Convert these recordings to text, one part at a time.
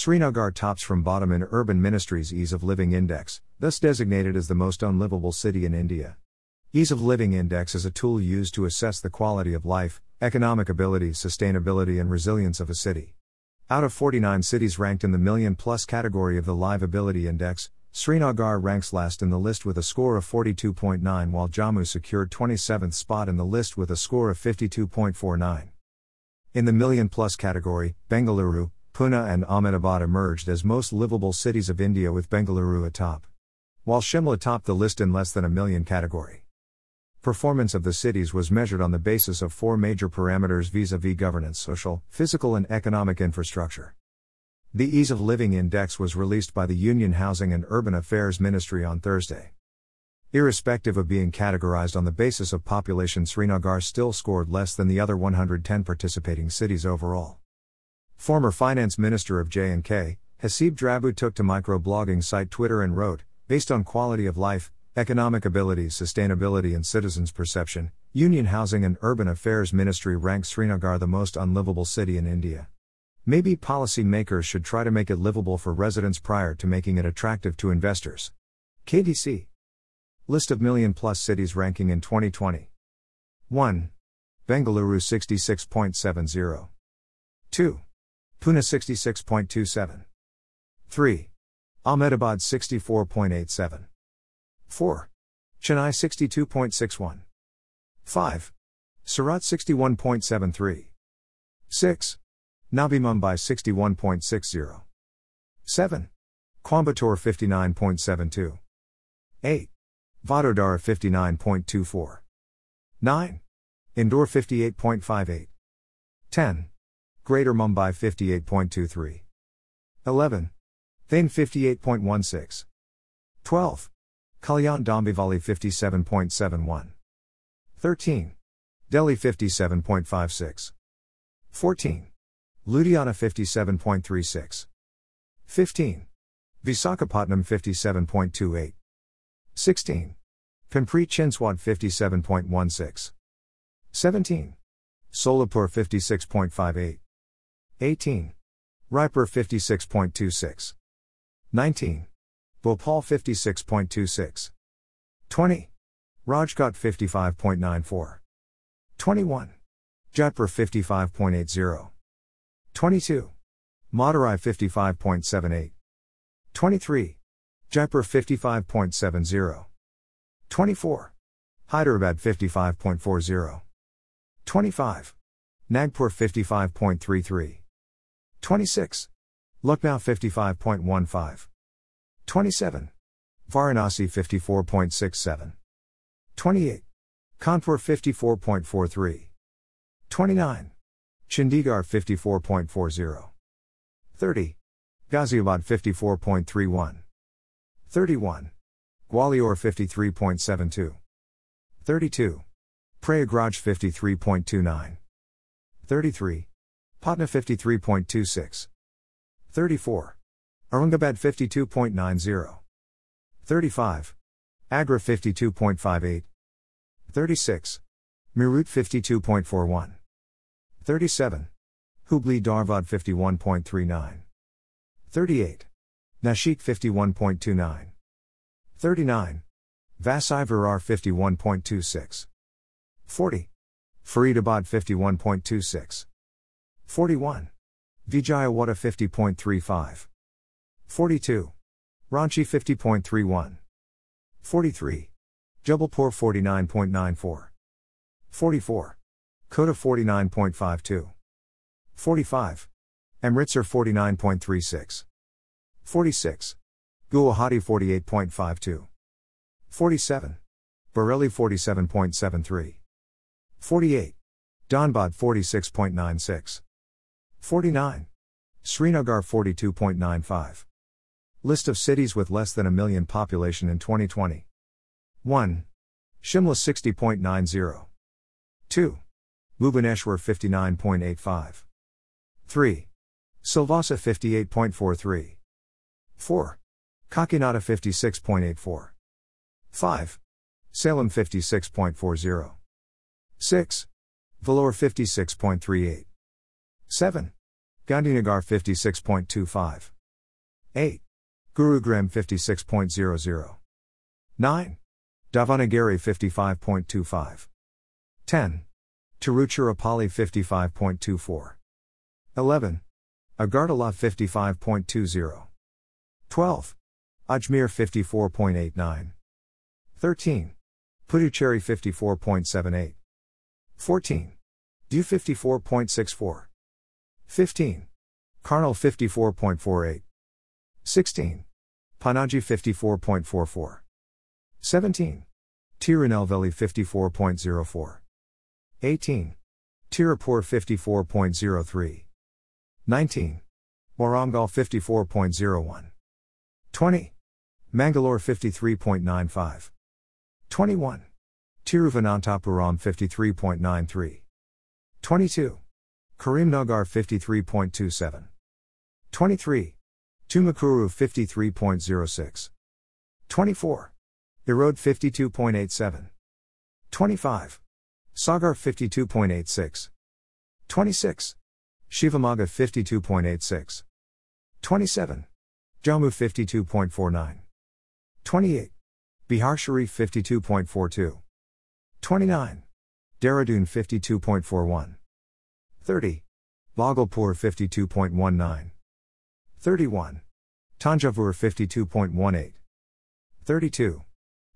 Srinagar tops from bottom in Urban Ministry's Ease of Living Index, thus designated as the most unlivable city in India. Ease of Living Index is a tool used to assess the quality of life, economic ability, sustainability, and resilience of a city. Out of 49 cities ranked in the million plus category of the Livability Index, Srinagar ranks last in the list with a score of 42.9 while Jammu secured 27th spot in the list with a score of 52.49. In the million plus category, Bengaluru, Pune and Ahmedabad emerged as most livable cities of India with Bengaluru atop. While Shimla topped the list in less than a million category. Performance of the cities was measured on the basis of four major parameters vis a vis governance, social, physical, and economic infrastructure. The Ease of Living Index was released by the Union Housing and Urban Affairs Ministry on Thursday. Irrespective of being categorized on the basis of population, Srinagar still scored less than the other 110 participating cities overall. Former Finance Minister of J&K, Haseeb Drabu took to microblogging site Twitter and wrote, based on quality of life, Economic abilities, Sustainability and Citizens' Perception, Union Housing and Urban Affairs Ministry ranks Srinagar the most unlivable city in India. Maybe policy makers should try to make it livable for residents prior to making it attractive to investors. KDC List of million plus cities ranking in 2020 1. Bengaluru 66.70. 2. Pune 66.27. 3. Ahmedabad 64.87. 4. Chennai 62.61. 5. Surat 61.73. 6. Navi Mumbai 61.60. 7. Coimbatore 59.72. 8. Vadodara 59.24. 9. Indore 58.58. 10. Greater Mumbai 58.23. 11. Thane 58.16. 12. Kalyan Dombivali 57.71. 13. Delhi 57.56. 14. Ludhiana 57.36. 15. Visakhapatnam 57.28. 16. Pimpri Chinchwad 57.16. 17. Solapur 56.58. 18. Raipur 56.26. 19. Bhopal 56.26. 20. Rajkot 55.94. 21. Jaipur 55.80. 22. Madurai 55.78. 23. Jaipur 55.70. 24. Hyderabad 55.40. 25. Nagpur 55.33. 26. Lucknow 55.15. 27. Varanasi 54.67. 28. Kanpur 54.43. 29. Chandigarh 54.40. 30. Ghaziabad 54.31. 31. Gwalior 53.72. 32. Prayagraj 53.29. 33. Patna 53.26. 34. Aurangabad 52.90. 35. Agra 52.58. 36. Meerut 52.41. 37. Hubli Dharwad 51.39. 38. Nashik 51.29. 39. Vasai Virar 51.26. 40. Faridabad 51.26. 41. Vijayawada 50.35. 42. Ranchi 50.31. 43. Jabalpur 49.94. 44. Kota 49.52. 45. Amritsar 49.36. 46. Guwahati 48.52. 47. Bareilly 47.73. 48. Dhanbad 46.96. 49. Srinagar 42.95. List of cities with less than a million population in 2020. 1. Shimla 60.90. 2. Bhubaneswar 59.85. 3. Silvassa 58.43. 4. Kakinada 56.84. 5. Salem 56.40. 6. Vellore 56.38. 7. Gandhinagar 56.25. 8. Gurugram 56.00. 9. Davanagere 55.25. 10. Tiruchirappalli 55.24. 11. Agartala 55.20. 12. Ajmer 54.89. 13. Puducherry 54.78. 14. Diu 54.64. 15. Karnal 54.48. 16. Panaji 54.44. 17. Tirunelveli 54.04. 18. Tirupur 54.03. 19. Moramgal 54.01. 20. Mangalore 53.95. 21. Tiruvananthapuram 53.93. 22. Karimnagar 53.27. 23. Tumakuru 53.06. 24. Erode 52.87. 25. Sagar 52.86. 26. Shivamogga 52.86. 27. Jammu 52.49. 28. Bihar Sharif 52.42. 29. Dehradun 52.41. 30. Bhagalpur 52.19. 31. Tanjavur 52.18. 32.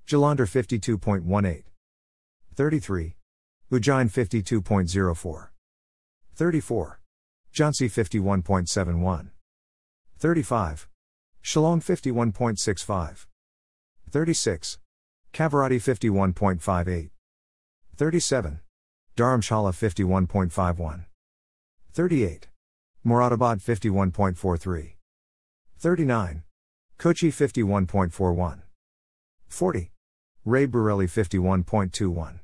Jalandhar 52.18. 33. Ujjain 52.04. 34. Jhansi 51.71. 35. Shillong 51.65. 36. Kavaratti 51.58. 37. Dharamshala 51.51. 38. Moradabad 51.43. 39. Kochi 51.41. 40. Raebareli 51.21.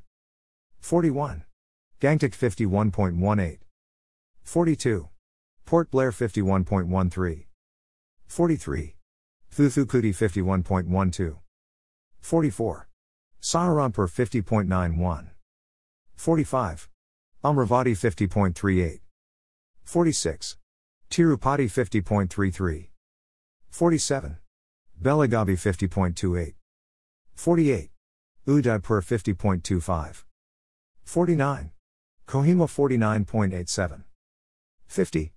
41. Gangtok 51.18. 42. Port Blair 51.13. 43. Thoothukudi 51.12. 44. Saharanpur 50.91. 45. Amravati 50.38. 46. Tirupati 50.33. 47. Belagavi 50.28. 48. Udaipur 50.25. 49. Kohima 49.87. 50.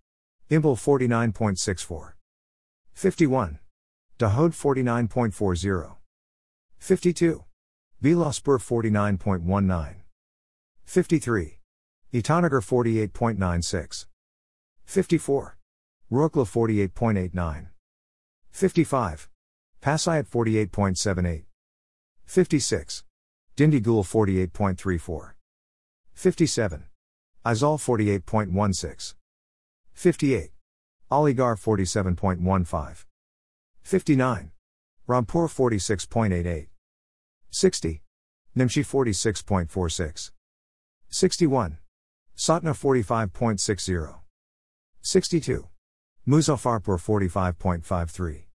Imphal 49.64. 51. Dahod 49.40. 52. Bilaspur 49.19. 53. Itanagar 48.96. 54. Rourkela 48.89. 55. Pasighat 48.78. 56. Dindigul 48.34. 57. Aizawl 48.16. 58. Aligarh 47.15. 59. Rampur 46.88. 60. Namchi 46.46. 61. Satna 45.60. 62. Muzaffarpur 45.53.